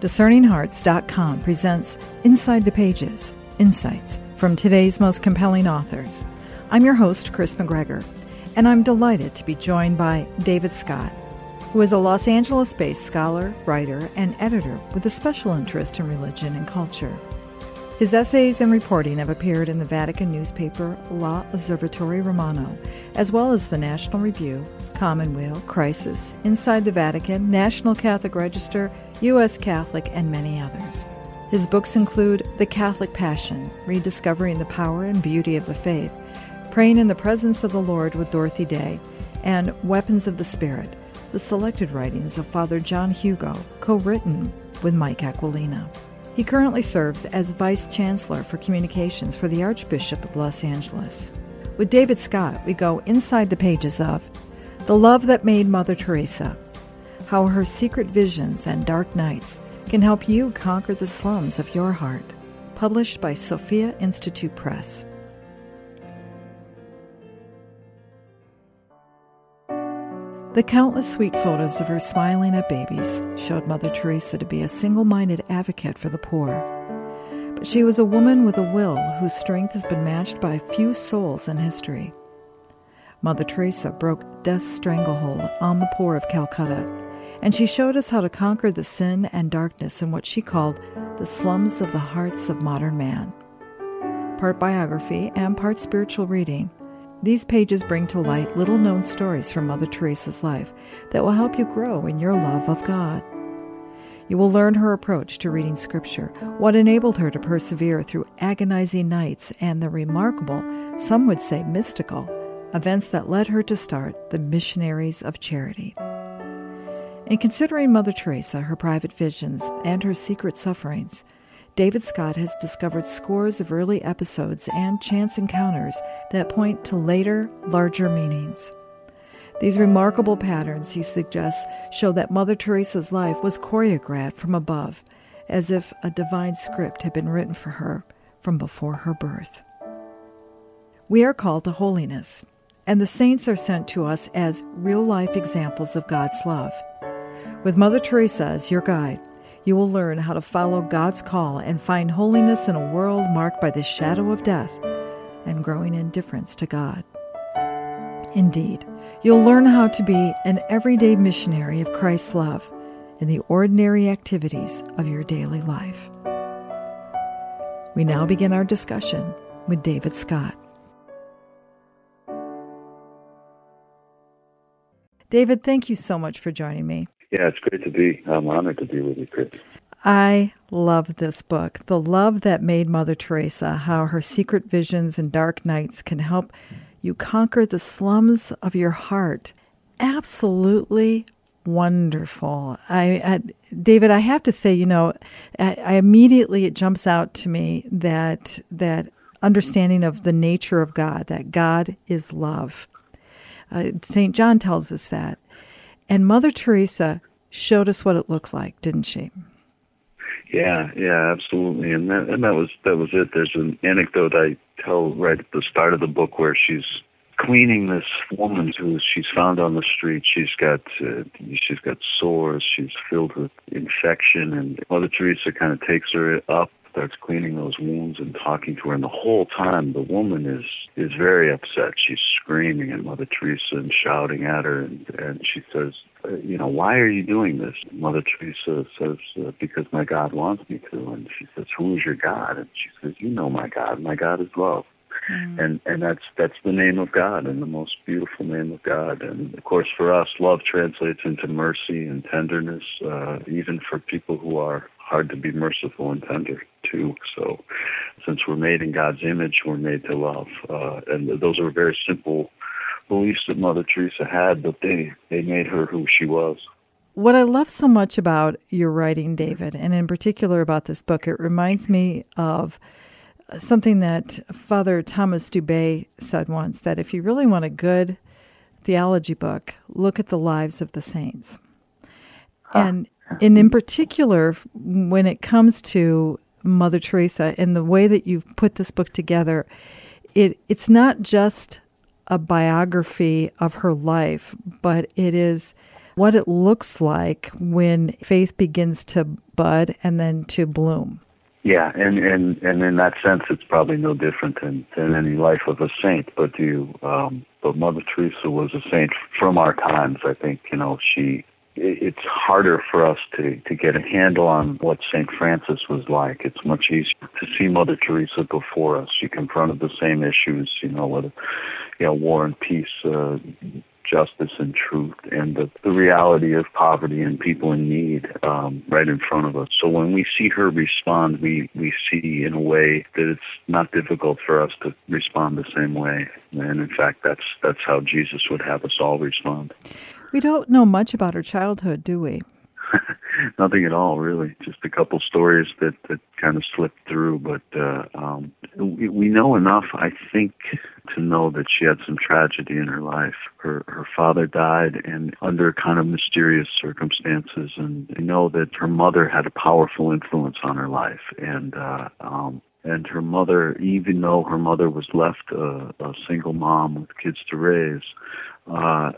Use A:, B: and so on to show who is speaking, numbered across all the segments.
A: DiscerningHearts.com presents Inside the Pages Insights from today's most compelling authors. I'm your host, Kris McGregor, and I'm delighted to be joined by David Scott, who is a Los Angeles based scholar, writer, and editor with a special interest in religion and culture. His essays and reporting have appeared in the Vatican newspaper La Osservatore Romano, as well as the National Review, Commonweal, Crisis, Inside the Vatican, National Catholic Register, U.S. Catholic, and many others. His books include The Catholic Passion, Rediscovering the Power and Beauty of the Faith, Praying in the Presence of the Lord with Dorothy Day, and Weapons of the Spirit, the selected writings of Father John Hugo, co written with Mike Aquilina. He currently serves as Vice Chancellor for Communications for the Archbishop of Los Angeles. With David Scott, we go inside the pages of The Love That Made Mother Teresa, how her secret visions and dark nights can help you conquer the slums of your heart. Published by Sophia Institute Press. The countless sweet photos of her smiling at babies showed Mother Teresa to be a single minded advocate for the poor. But she was a woman with a will whose strength has been matched by few souls in history. Mother Teresa broke death's stranglehold on the poor of Calcutta, and she showed us how to conquer the sin and darkness in what she called the slums of the hearts of modern man. Part biography and part spiritual reading, these pages bring to light little known stories from Mother Teresa's life that will help you grow in your love of God. You will learn her approach to reading Scripture, what enabled her to persevere through agonizing nights, and the remarkable, some would say mystical, events that led her to start the Missionaries of Charity. In considering Mother Teresa, her private visions, and her secret sufferings, David Scott has discovered scores of early episodes and chance encounters that point to later, larger meanings. These remarkable patterns, he suggests, show that Mother Teresa's life was choreographed from above, as if a divine script had been written for her from before her birth. We are called to holiness, and the saints are sent to us as real life examples of God's love. With Mother Teresa as your guide, you will learn how to follow God's call and find holiness in a world marked by the shadow of death and growing indifference to God. Indeed, you'll learn how to be an everyday missionary of Christ's love in the ordinary activities of your daily life. We now begin our discussion with David Scott. David, thank you so much for joining me.
B: Yeah, it's great to be. I'm honored to be with you, Kris.
A: I love this book. The Love That Made Mother Teresa How Her Secret Visions and Dark Nights Can Help You Conquer the Slums of Your Heart. Absolutely wonderful. I, I, David, I have to say, you know, I, I, immediately it jumps out to me that that understanding of the nature of God, that God is love. Uh, Saint John tells us that, and Mother Teresa showed us what it looked like, didn't she?
B: Yeah, yeah, absolutely. And that and that was that was it. There's an anecdote I tell right at the start of the book where she's cleaning this woman who she's found on the street. She's got uh, she's got sores. She's filled with infection, and Mother Teresa kind of takes her up starts cleaning those wounds and talking to her. And the whole time, the woman is is very upset. She's screaming at Mother Teresa and shouting at her, and, and she says, uh, "You know, why are you doing this?" Mother Teresa says, uh, "Because my God wants me to." And she says, "Who is your God?" And she says, "You know my God. My God is love." Mm. And and that's that's the name of God and the most beautiful name of God. And of course, for us, love translates into mercy and tenderness, uh, even for people who are hard to be merciful and tender too. So, since we're made in God's image, we're made to love, uh, and those are very simple beliefs that Mother Teresa had, but they they made her who she was.
A: What I love so much about your writing, David, and in particular about this book, it reminds me of something that Father Thomas Dubay said once that if you really want a good theology book, look at the lives of the saints. Huh. And and in particular, when it comes to Mother Teresa and the way that you've put this book together, it it's not just a biography of her life, but it is what it looks like when faith begins to bud and then to bloom.
B: Yeah, and and and in that sense, it's probably no different than than any life of a saint. But you, um, but Mother Teresa was a saint from our times. I think you know she. It's harder for us to to get a handle on what Saint Francis was like. It's much easier to see Mother Teresa before us. She confronted the same issues, you know, whether you know war and peace, uh, justice and truth and the, the reality of poverty and people in need um, right in front of us. So when we see her respond, we, we see in a way that it's not difficult for us to respond the same way. And in fact, that's that's how Jesus would have us all respond.
A: We don't know much about her childhood, do we?
B: Nothing at all, really. Just a couple stories that that kind of slipped through, but uh, um, we, we know enough, I think, to know that she had some tragedy in her life. Her her father died, and under kind of mysterious circumstances, and we know that her mother had a powerful influence on her life, and uh, um, and her mother, even though her mother was left a, a single mom with kids to raise, uh,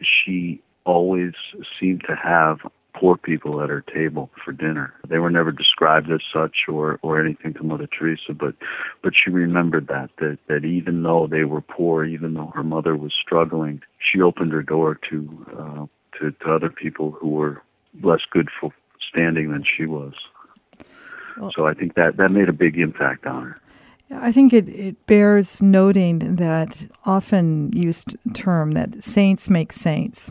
B: she always seemed to have poor people at her table for dinner. They were never described as such or or anything to Mother Teresa, but but she remembered that that that even though they were poor, even though her mother was struggling, she opened her door to uh, to, to other people who were less good for standing than she was. Well, so I think that that made a big impact on her.
A: I think it, it bears noting that often used term that saints make saints.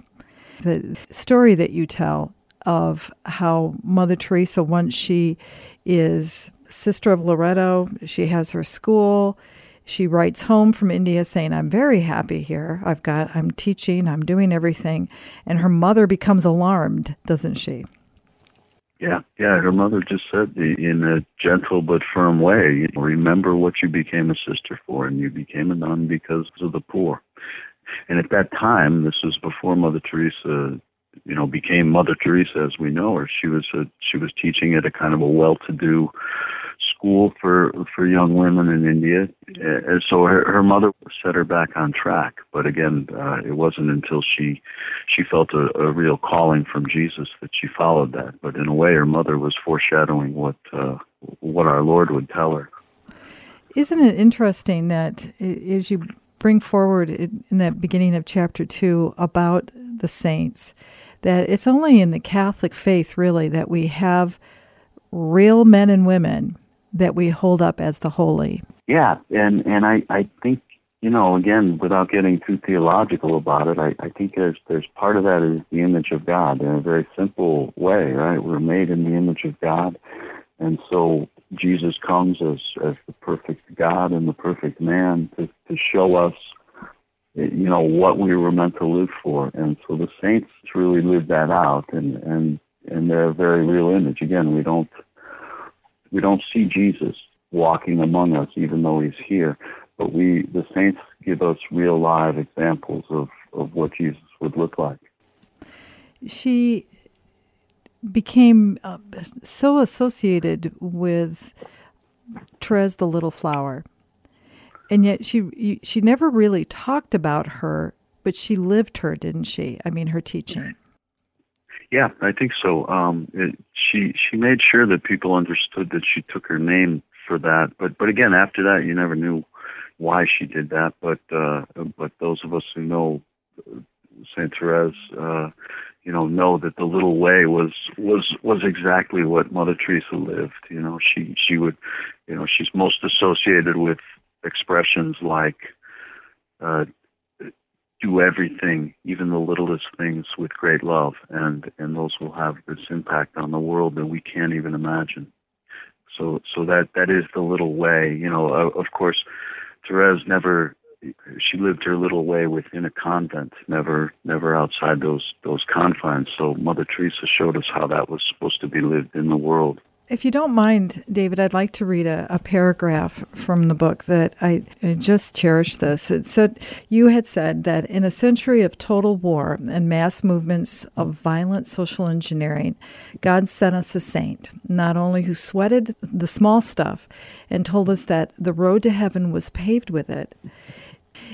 A: The story that you tell of how Mother Teresa, once she is Sister of Loreto, she has her school. She writes home from India saying, I'm very happy here. I've got, I'm teaching, I'm doing everything. And her mother becomes alarmed, doesn't she?
B: Yeah, yeah. Her mother just said in a gentle but firm way, remember what you became a sister for, and you became a nun because of the poor. And at that time, this was before Mother Teresa you know became Mother Teresa as we know her. She was a, she was teaching at a kind of a well-to-do school for for young women in India, and so her, her mother set her back on track. But again, uh, it wasn't until she she felt a, a real calling from Jesus that she followed that. But in a way, her mother was foreshadowing what uh, what our Lord would tell her.
A: Isn't it interesting that as you bring forward in that beginning of chapter two about the saints? that it's only in the Catholic faith, really, that we have real men and women that we hold up as the holy.
B: Yeah, and and I I think you know again without getting too theological about it, I I think there's there's part of that is the image of God in a very simple way, right? We're made in the image of God, and so Jesus comes as as the perfect God and the perfect man to to show us you know what we were meant to live for. And so the saints really live that out and and and they're a very real image. Again we don't we don't see jesus walking among us even though he's here but we the saints give us real live examples of of what jesus would look like.
A: She became uh, so associated with Therese the Little Flower and yet she she never really talked about her, but she lived her, didn't she? I mean, her teaching.
B: Yeah, I think so. Um, it, she she made sure that people understood that she took her name for that. But but again, after that, you never knew why she did that. But uh, but those of us who know Saint Therese, uh, you know, know that the little way was was was exactly what Mother Teresa lived. You know, she she would, you know, she's most associated with expressions like uh, do everything, even the littlest things, with great love, and and those will have this impact on the world that we can't even imagine. So so that that is the little way. You know, uh, of course, Therese never she lived her little way within a convent, never never outside those those confines. So Mother Teresa showed us how that was supposed to be lived in the world.
A: If you don't mind, David, I'd like to read a, a paragraph from the book that I, I, just cherished this. It said, You had said that in a century of total war and mass movements of violent social engineering, God sent us a saint, not only who sweated the small stuff and told us that the road to heaven was paved with it,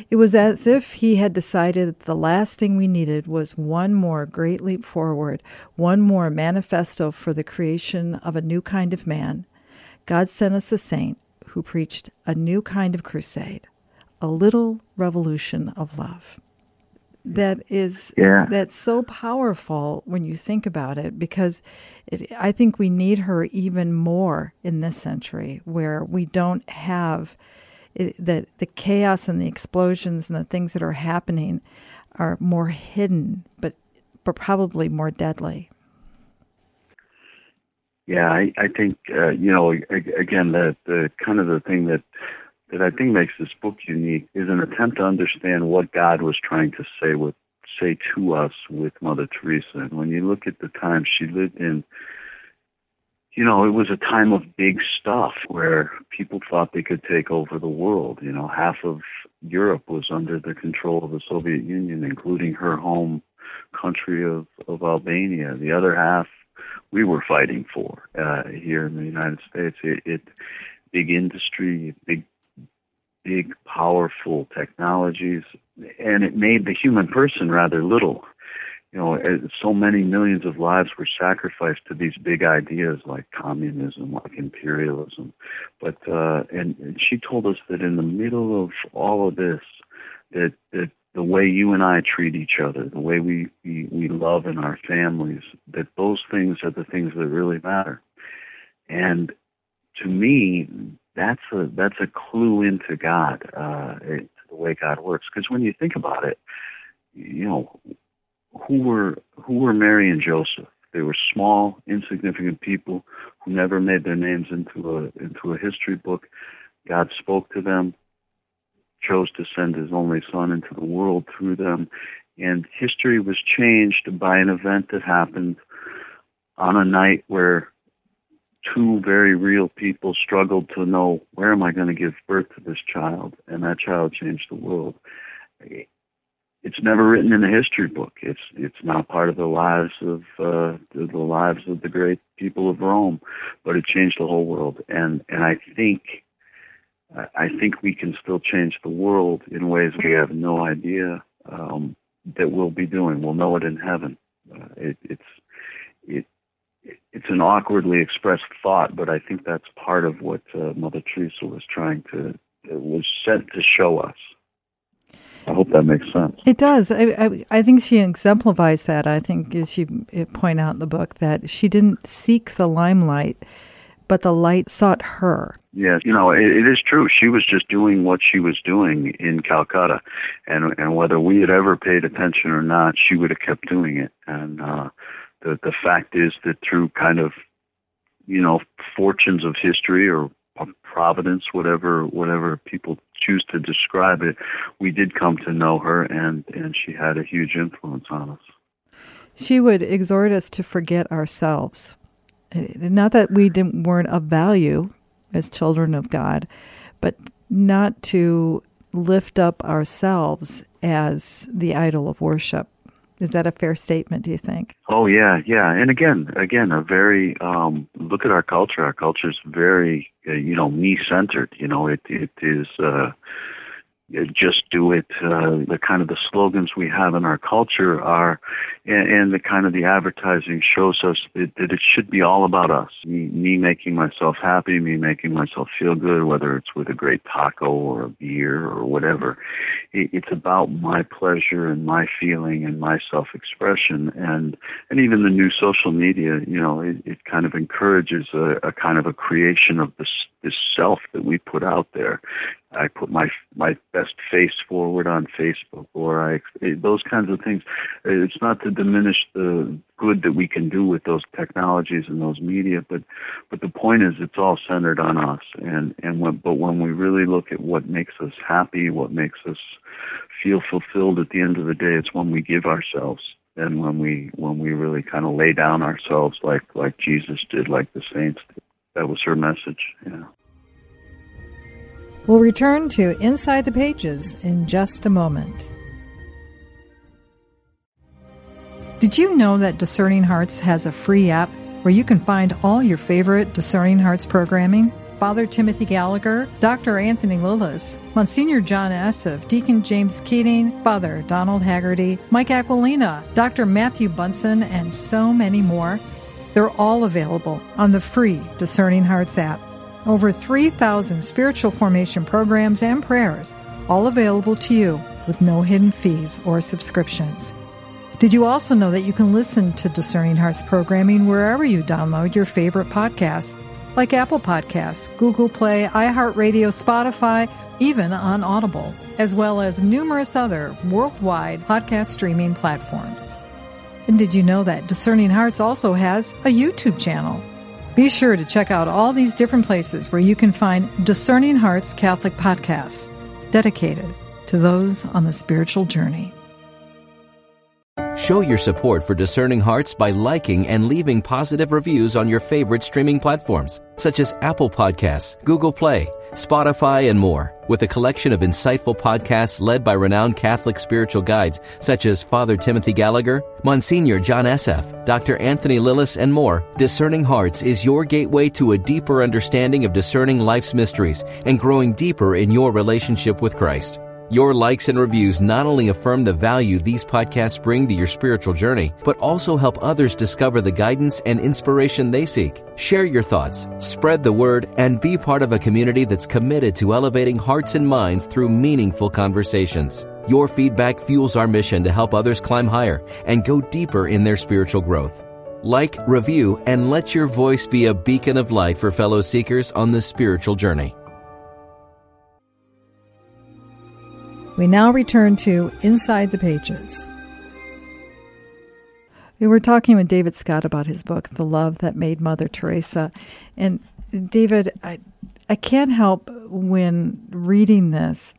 A: It was as if he had decided that the last thing we needed was one more great leap forward, one more manifesto for the creation of a new kind of man. God sent us a saint who preached a new kind of crusade, a little revolution of love. That is
B: yeah.
A: that's so powerful when you think about it because it, I think we need her even more in this century where we don't have it, the the chaos and the explosions and the things that are happening are more hidden, but but probably more deadly.
B: Yeah, I, I think uh, you know again the the kind of the thing that that I think makes this book unique is an attempt to understand what God was trying to say with say to us with Mother Teresa. And when you look at the time she lived in, you know, it was a time of big stuff where people thought they could take over the world. You know, half of Europe was under the control of the Soviet Union, including her home country of, of Albania. The other half we were fighting for uh, here in the United States. It, it big industry, big big powerful technologies, and it made the human person rather little you know, so many millions of lives were sacrificed to these big ideas like communism, like imperialism. But uh, and, and she told us that in the middle of all of this, that that the way you and I treat each other, the way we, we, we love in our families, that those things are the things that really matter. And to me, that's a that's a clue into God, uh, to the way God works. Because when you think about it, you know, who were who were Mary and Joseph? They were small, insignificant people who never made their names into a into a history book. God spoke to them, chose to send his only son into the world through them, and history was changed by an event that happened on a night where two very real people struggled to know where am I going to give birth to this child, and that child changed the world it's never written in a history book. It's it's not part of the lives of uh, the, lives of the great people of Rome, but it changed the whole world. And and I think I think we can still change the world in ways we have no idea um, that we'll be doing. We'll know it in heaven. Uh, it, it's it it's an awkwardly expressed thought, but I think that's part of what uh, Mother Teresa was trying to was sent to show us. I hope that makes sense.
A: It does. I, I, I think she exemplifies that. I think, as you point out in the book, that she didn't seek the limelight, but the light sought her.
B: Yes, you know, it, it is true. She was just doing what she was doing in Calcutta, and and whether we had ever paid attention or not, she would have kept doing it. And uh, the the fact is that through kind of, you know, fortunes of history or providence, whatever whatever people choose to describe it, we did come to know her, and and she had a huge influence on us.
A: She would exhort us to forget ourselves, not that we didn't weren't of value as children of God, but not to lift up ourselves as the idol of worship. Is that a fair statement? Do you think?
B: Oh yeah, yeah. And again, again, a very um, look at our culture. Our culture is very, uh, you know, me centered. You know, it it is. Uh, just do it. Uh, the kind of the slogans we have in our culture are, and, and the kind of the advertising shows us that, that, it should be all about us. Me, me making myself happy, me making myself feel good, whether it's with a great taco or a beer or whatever. It, it's about my pleasure and my feeling and my self-expression, and and even the new social media. You know, it, it kind of encourages a, a kind of a creation of this this self that we put out there. I put my my best face forward on Facebook, or I those kinds of things. It's not to diminish the good that we can do with those technologies and those media, but but the point is, it's all centered on us. And and when, but when we really look at what makes us happy, what makes us feel fulfilled at the end of the day, it's when we give ourselves and when we when we really kind of lay down ourselves like like Jesus did, like the saints did. That was her message. Yeah.
A: We'll return to Inside the Pages in just a moment. Did you know that Discerning Hearts has a free app where you can find all your favorite Discerning Hearts programming? Father Timothy Gallagher, Dr. Anthony Lilles, Monsignor John Esseff, Deacon James Keating, Father Donald Haggerty, Mike Aquilina, Dr. Matthew Bunson, and so many more. They're all available on the free Discerning Hearts app. Over 3,000 spiritual formation programs and prayers, all available to you with no hidden fees or subscriptions. Did you also know that you can listen to Discerning Hearts programming wherever you download your favorite podcasts, like Apple Podcasts, Google Play, iHeartRadio, Spotify, even on Audible, as well as numerous other worldwide podcast streaming platforms. And did you know that Discerning Hearts also has a YouTube channel? Be sure to check out all these different places where you can find Discerning Hearts Catholic podcasts dedicated to those on the spiritual journey.
C: Show your support for Discerning Hearts by liking and leaving positive reviews on your favorite streaming platforms, such as Apple Podcasts, Google Play, Spotify, and more. With a collection of insightful podcasts led by renowned Catholic spiritual guides such as Father Timothy Gallagher, Monsignor John Esseff, Dr. Anthony Lilles, and more, Discerning Hearts is your gateway to a deeper understanding of discerning life's mysteries and growing deeper in your relationship with Christ. Your likes and reviews not only affirm the value these podcasts bring to your spiritual journey, but also help others discover the guidance and inspiration they seek. Share your thoughts, spread the word, and be part of a community that's committed to elevating hearts and minds through meaningful conversations. Your feedback fuels our mission to help others climb higher and go deeper in their spiritual growth. Like, review, and let your voice be a beacon of light for fellow seekers on this spiritual journey.
A: We now return to Inside the Pages. We were talking with David Scott about his book, The Love That Made Mother Teresa. And David, I, I can't help when reading this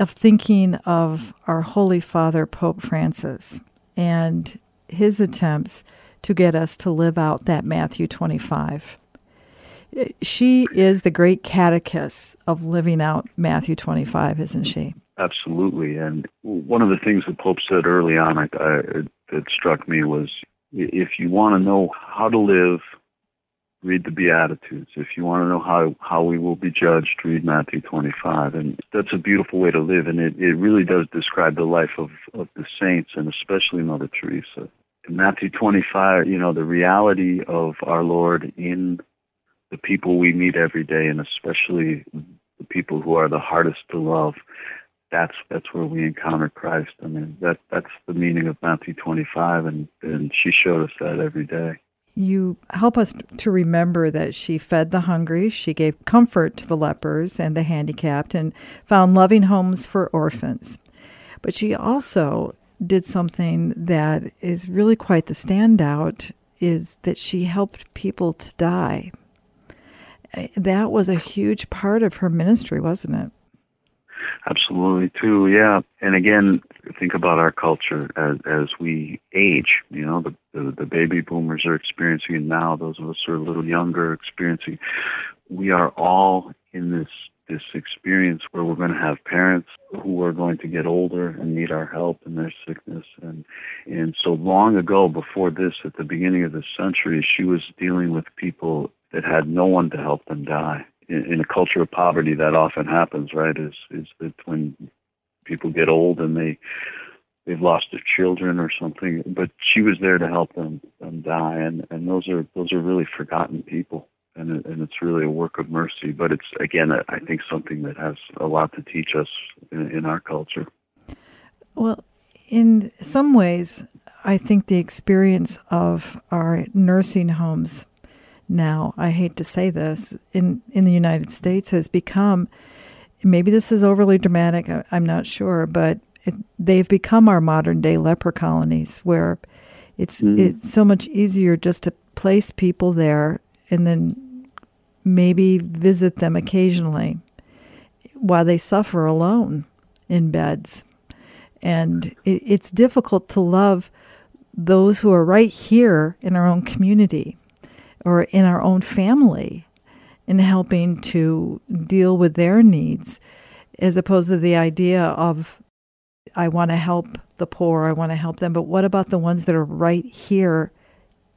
A: of thinking of our Holy Father, Pope Francis, and his attempts to get us to live out that Matthew 25. She is the great catechist of living out Matthew 25, isn't she?
B: Absolutely. And one of the things the Pope said early on I, I, that struck me was if you want to know how to live, read the Beatitudes. If you want to know how, how we will be judged, read Matthew 25. And that's a beautiful way to live. And it, it really does describe the life of, of the saints and especially Mother Teresa. In Matthew 25, you know, the reality of our Lord in the people we meet every day and especially the people who are the hardest to love that's that's where we encounter Christ. I mean, that that's the meaning of Matthew 25, and and she showed us that every day.
A: You help us to remember that she fed the hungry, she gave comfort to the lepers and the handicapped, and found loving homes for orphans. But she also did something that is really quite the standout is that she helped people to die. Eh, that was a huge part of her ministry, wasn't it?
B: Absolutely, too. Yeah, and again, think about our culture as as we age. You know, the, the the baby boomers are experiencing it now. Those of us who are a little younger experiencing. We are all in this this experience where we're going to have parents who are going to get older and need our help in their sickness and and so long ago before this at the beginning of this century she was dealing with people that had no one to help them die in, in a culture of poverty that often happens, right? Is is that when people get old and they they've lost their children or something, but she was there to help them, them die, and and those are those are really forgotten people, and it, and it's really a work of mercy. But it's again, I think something that has a lot to teach us in, in our culture.
A: Well, in some ways, I think the experience of our nursing homes now, I hate to say this, in, in the United States has become maybe this is overly dramatic, I'm not sure, but it, they've become our modern day leper colonies where it's mm. it's so much easier just to place people there and then maybe visit them occasionally while they suffer alone in beds. And it, it's difficult to love those who are right here in our own community or in our own family in helping to deal with their needs as opposed to the idea of I want to help the poor, I want to help them, but what about the ones that are right here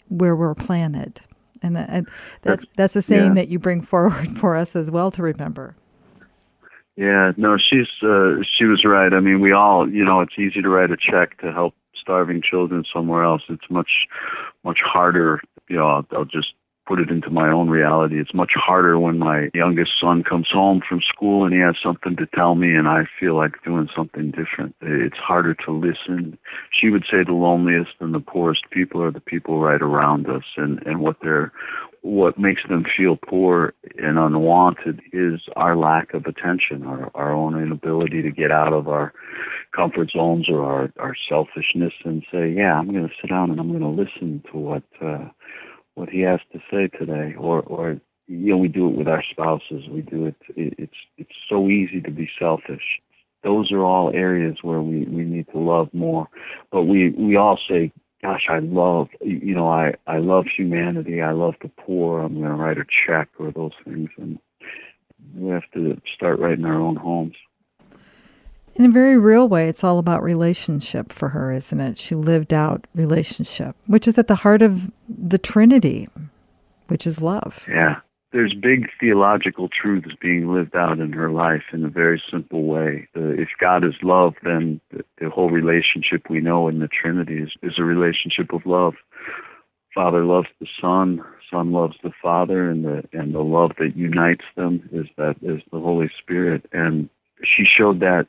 A: where we're planted? And that, that's that's a saying yeah. that you bring forward for us as well to remember.
B: Yeah, no, she's uh, she was right. I mean, we all, you know, it's easy to write a check to help starving children somewhere else. It's much much harder. You know, I'll just put it into my own reality. It's much harder when my youngest son comes home from school and he has something to tell me and I feel like doing something different. It's harder to listen. She would say the loneliest and the poorest people are the people right around us and, and what they're what makes them feel poor and unwanted is our lack of attention, our, our own inability to get out of our comfort zones or our, our selfishness and say, yeah, I'm going to sit down and I'm going to listen to what uh, what he has to say today, or or you know we do it with our spouses. We do it. It's it's so easy to be selfish. Those are all areas where we we need to love more. But we we all say, "Gosh, I love you know I I love humanity. I love the poor. I'm going to write a check or those things." And we have to start right in our own homes
A: in a very real way, it's all about relationship for her, isn't it? She lived out relationship, which is at the heart of the Trinity, which is love.
B: Yeah. There's big theological truths being lived out in her life in a very simple way. Uh, if God is love, then the, the whole relationship we know in the Trinity is, is a relationship of love. Father loves the Son, Son loves the Father, and the and the love that unites them is that is the Holy Spirit. And she showed that,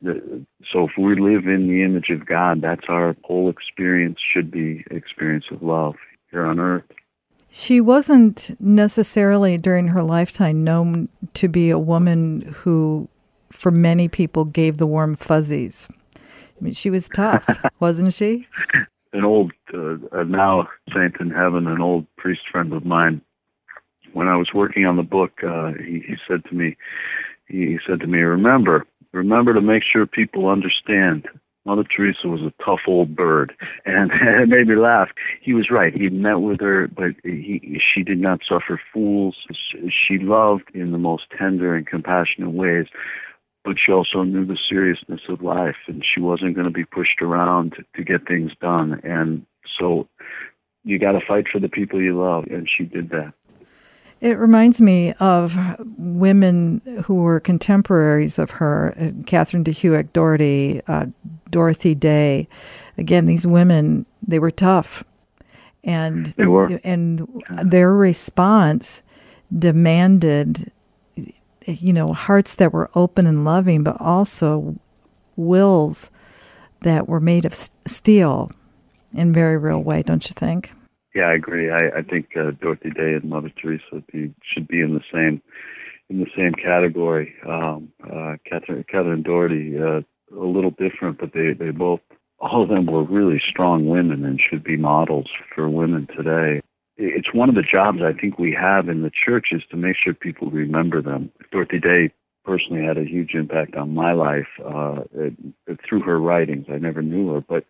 B: so if we live in the image of God, that's our whole experience should be experience of love here on earth.
A: She wasn't necessarily during her lifetime known to be a woman who, for many people, gave the warm fuzzies. I mean, she was tough, wasn't she?
B: An old, uh, now saint in heaven, an old priest friend of mine, when I was working on the book, uh, he, he said to me, he said to me, remember, remember to make sure people understand Mother Teresa was a tough old bird, and it made me laugh. He was right. He met with her, but he she did not suffer fools. She loved in the most tender and compassionate ways, but she also knew the seriousness of life, and she wasn't going to be pushed around to, to get things done. And so, you got to fight for the people you love, and she did that.
A: It reminds me of women who were contemporaries of her uh, Catherine de Hueck Doherty, uh, Dorothy Day. Again, these women, they were tough. And,
B: they were.
A: and their response demanded, you know, hearts that were open and loving, but also wills that were made of steel in very real way, don't you think?
B: Yeah, I agree. I, I think uh, Dorothy Day and Mother Teresa be, should be in the same in the same category. Um, uh, Catherine, Catherine Doherty, uh, a little different, but they they both all of them were really strong women and should be models for women today. It's one of the jobs I think we have in the church is to make sure people remember them. Dorothy Day personally had a huge impact on my life uh, through her writings. I never knew her, but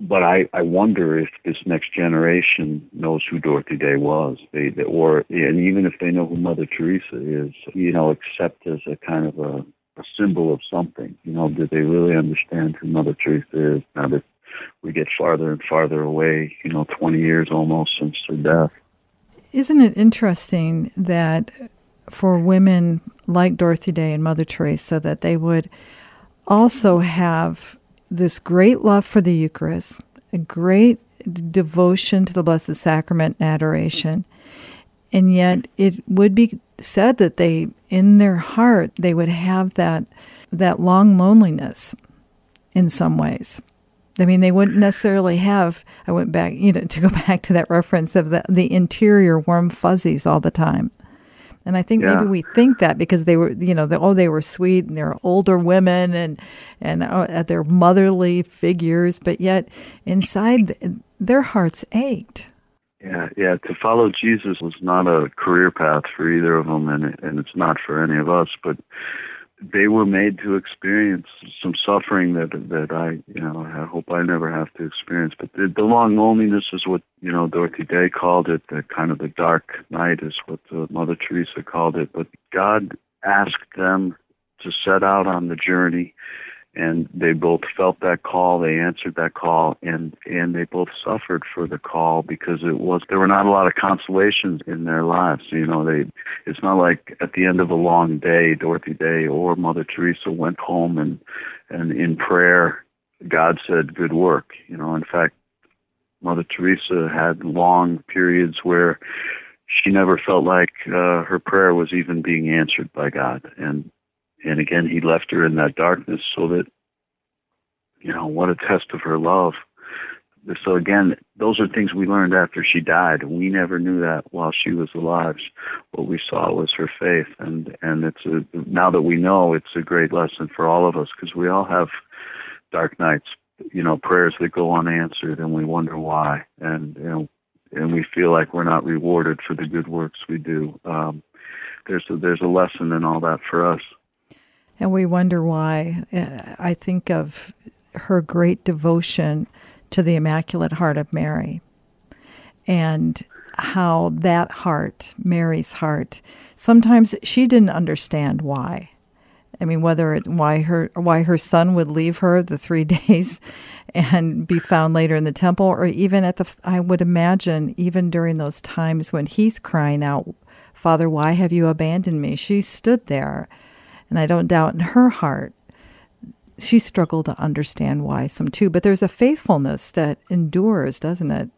B: but I, I wonder if this next generation knows who Dorothy Day was, they, they, or and even if they know who Mother Teresa is, you know, except as a kind of a, a symbol of something. You know, did they really understand who Mother Teresa is now that we get farther and farther away? You know, 20 years almost since her death.
A: Isn't it interesting that for women like Dorothy Day and Mother Teresa, that they would also have this great love for the Eucharist, a great devotion to the Blessed Sacrament and adoration. And yet it would be said that they in their heart they would have that that long loneliness in some ways. I mean, they wouldn't necessarily have. I went back, you know, to go back to that reference of the the interior warm fuzzies all the time. And I think yeah. maybe we think that because they were, you know, the, oh, they were sweet and they're older women and and uh, they're motherly figures, but yet inside their hearts ached.
B: Yeah, yeah. To follow Jesus was not a career path for either of them, and and it's not for any of us. But they were made to experience some suffering that that I you know I hope I never have to experience. But the, the long loneliness is what you know Dorothy Day called it. The kind of the dark night is what uh, Mother Teresa called it. But God asked them to set out on the journey, and they both felt that call they answered that call and and they both suffered for the call because it was there were not a lot of consolations in their lives you know they it's not like at the end of a long day dorothy day or mother teresa went home and and in prayer god said good work you know in fact mother teresa had long periods where she never felt like uh, her prayer was even being answered by god and and again he left her in that darkness so that you know what a test of her love. So again those are things we learned after she died. We never knew that while she was alive. What we saw was her faith. And and it's a now that we know it's a great lesson for all of us because we all have dark nights you know prayers that go unanswered and we wonder why. And you know and we feel like we're not rewarded for the good works we do. Um there's a there's a lesson in all that for us
A: and we wonder why. Uh, I think of her great devotion to the Immaculate Heart of Mary and how that heart, Mary's heart, sometimes she didn't understand why. I mean, whether it's why her why her son would leave her the three days and be found later in the temple, or even at the I would imagine even during those times when he's crying out, "Father, why have you abandoned me?" She stood there and I don't doubt in her heart she struggled to understand why some too. But there's a faithfulness that endures, doesn't it?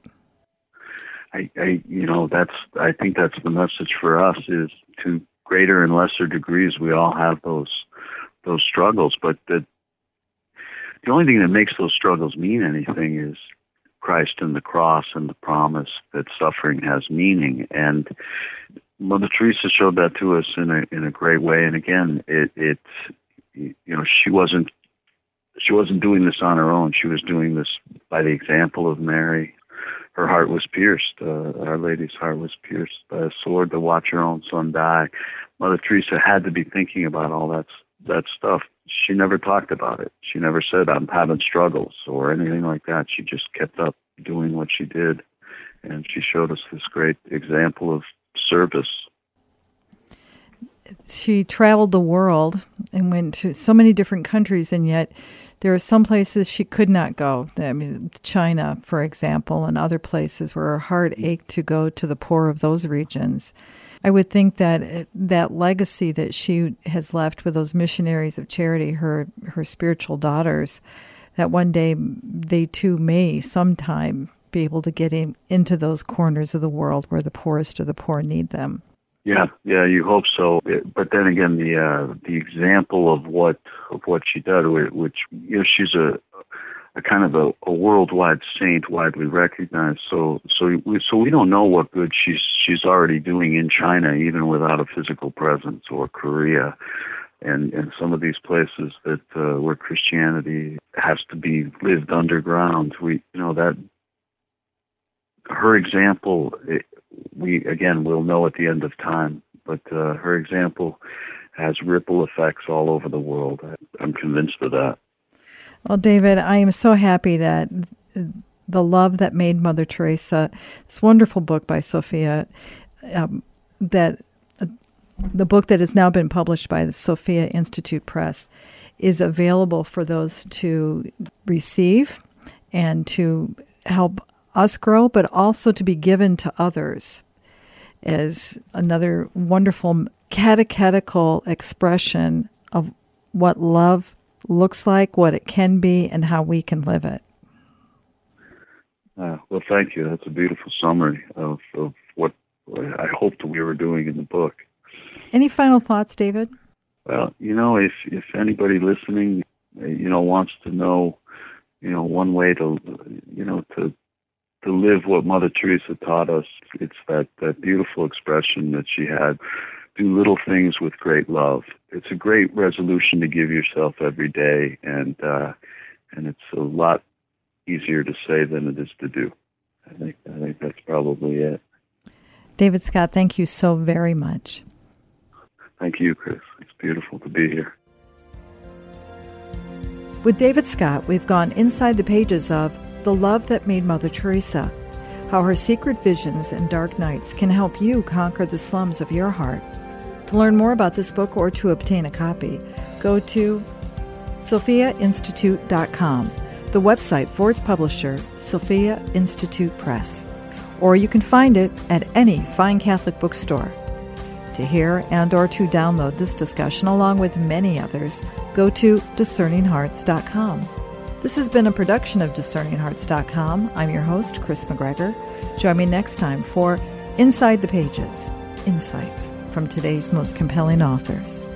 B: I, I you know that's I think that's the message for us is to greater and lesser degrees we all have those those struggles, but the the only thing that makes those struggles mean anything is Christ and the cross and the promise that suffering has meaning. And Mother Teresa showed that to us in a in a great way. And again, it it you know she wasn't she wasn't doing this on her own. She was doing this by the example of Mary. Her heart was pierced. Uh, Our Lady's heart was pierced by a sword to watch her own son die. Mother Teresa had to be thinking about all that that stuff. She never talked about it. She never said I'm having struggles or anything like that. She just kept up doing what she did, and she showed us this great example of service.
A: She traveled the world and went to so many different countries, and yet there are some places she could not go. I mean, China, for example, and other places where her heart ached to go to the poor of those regions. I would think that uh, that legacy that she has left with those missionaries of charity, her her spiritual daughters, that one day they too may sometime be able to get in, into those corners of the world where the poorest of the poor need them.
B: Yeah, yeah, you hope so. But then again, the uh, the example of what of what she did, which you know, she's a a kind of a, a worldwide saint, widely recognized. So so we so we don't know what good she's she's already doing in China, even without a physical presence, or Korea, and and some of these places that uh, where Christianity has to be lived underground. We you know that her example, it, we again we'll know at the end of time, but uh, her example has ripple effects all over the world. I'm convinced of that.
A: Well, David, I am so happy that the love that made Mother Teresa, this wonderful book by Sophia, um, that the book that has now been published by the Sophia Institute Press is available for those to receive and to help us grow, but also to be given to others is another wonderful catechetical expression of what love looks like, what it can be, and how we can live it.
B: Uh, well, thank you. That's a beautiful summary of, of what I hoped we were doing in the book.
A: Any final thoughts, David?
B: Well, you know, if if anybody listening, you know, wants to know, you know, one way to, you know, to to live what Mother Teresa taught us. It's that, that beautiful expression that she had do little things with great love. It's a great resolution to give yourself every day, and uh, and it's a lot easier to say than it is to do. I think I think that's probably it.
A: David Scott, thank you so very much.
B: Thank you, Kris. It's beautiful to be here.
A: With David Scott, we've gone inside the pages of the Love That Made Mother Teresa, how her secret visions and dark nights can help you conquer the slums of your heart. To learn more about this book or to obtain a copy, go to sophiainstitute.com, the website for its publisher, Sophia Institute Press. Or you can find it at any fine Catholic bookstore. To hear and or to download this discussion along with many others, go to discerninghearts.com. This has been a production of discerninghearts.com. I'm your host, Kris McGregor. Join me next time for Inside the Pages Insights from today's most compelling authors.